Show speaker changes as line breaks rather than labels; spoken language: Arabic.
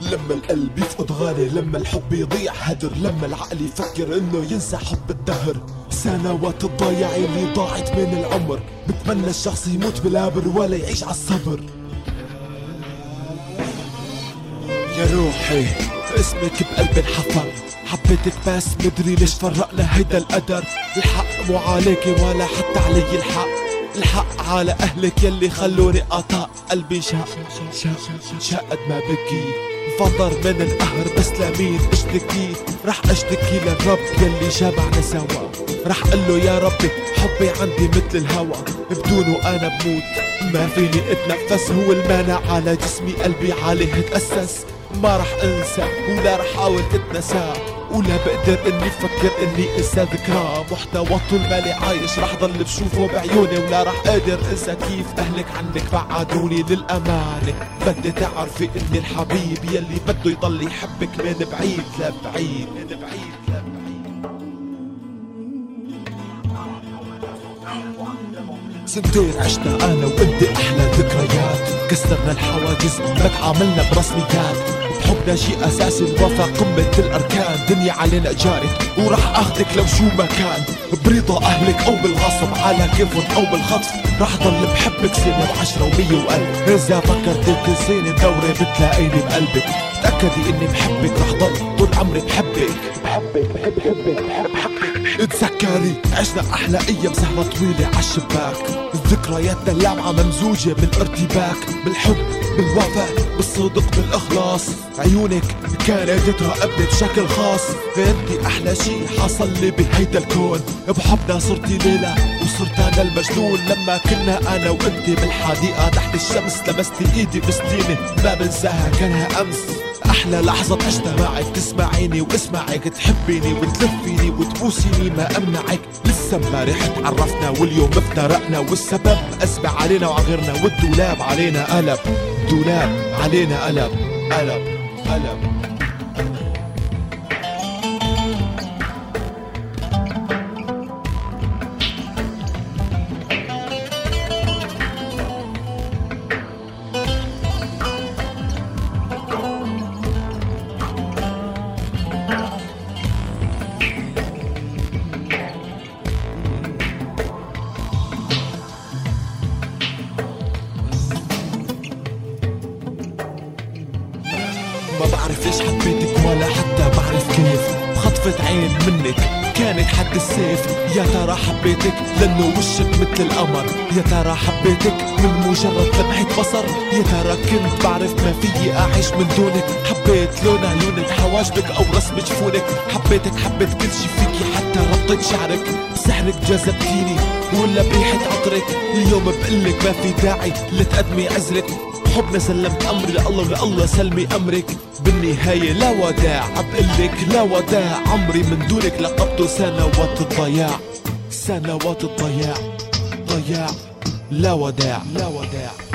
لما القلب يفقد غالي لما الحب يضيع هدر لما العقل يفكر إنه ينسى حب الدهر. سنوات الضياع اللي ضاعت من العمر. بتمنى الشخص يموت بالآبر ولا يعيش على الصبر. يا روحي اسمك بقلبي انحفر حبيتك بس مدري ليش فرقنا هيدا القدر. الحق مو عليكي ولا حتى علي الحق. الحق على أهلك يلي خلوني قطع قلبي. شاق شاق شاق قد ما بكي فطر من القهر بس لمين اشتكي. رح اشتكي للرب يلي جمعنا سوا. رح قله يا ربي حبي عندي مثل الهوا. بدونه أنا بموت. ما فيني أتنفس. هو المانع على جسمي. قلبي عليه تأسس ما رح أنسى ولا رح أحاول أتنسى. ولا بقدر إني أفكر إني انسى ذكرى. محتوى طول مالي عايش رح ضل بشوفه بعيوني ولا رح قادر أنسى كيف أهلك عنك بعدوني للامانة بدي تعرفي إني الحبيب يلي بده يضل يحبك من بعيد لبعيد من بعيد سنتين عشنا أنا وأنت أحلى ذكريات. كسرنا الحواجز ما تعاملنا برسميات. بحبنا شيء اساسي الوفا قمة الأركان. دنيا علينا جارك وراح أخذك لو شو ما كان. برضا أهلك أو بالغصب على كيفهم أو بالخطف. راح ضل بحبك سنة وعشرة ومية وألف. إذا فكرت تنسيني دوري بتلاقيني بقلبك. تأكدي إني بحبك رح ضل طول عمري بحبك. بحبك بحب بحبك بحب بحبك. اتذكري عشنا أحلى أيام سهرة طويلة عالشباك ذكرياتنا اللامعة ممزوجة بالارتباك. بالحب بالوفاء بالصدق بالإخلاص. عيونك كانت تراقبني بشكل خاص. انتي أحلى شي حصل لي بهيدا الكون. بحبنا صرتي ليلى وصرت أنا المجنون. لما كنا أنا وأنتي بالحديقة تحت الشمس لمستي إيدي بسنيني. ما بنساها كانها أمس. أحلى لحظة عشتها معك تسمعيني واسمعك تحبيني وتلفيني وتبوسيني. ما أمنعك لسه امبارح تعرفنا واليوم افترقنا والسبب اسبع علينا وعغيرنا والدولاب علينا قلب دولاب علينا قلب قلب قلب ما بعرف ليش حبيتك ولا حتى بعرف كيف. بخطفة عين منك كانت حد السيف. يا ترى حبيتك لأنه وشك مثل القمر. يا ترى حبيتك من مجرد لمحة بصر. يا ترى كنت بعرف ما فيي أعيش من دونك. حبيت لون عيونك حواجبك أو رسم جفونك. حبيتك حبيت كل شي فيكي حتى ربطة شعرك. بسحرك جذبتيني ولا بريحة عطرك. اليوم بقلك ما في داعي لتقدمي عذرك بحبنا سلمت أمري لله ولله سلمي أمرك. بالنهاية لا وداع بقلك لا وداع. عمري من دونك لقبته سنوات الضياع. سنوات الضياع ضياع. لا وداع لا وداع.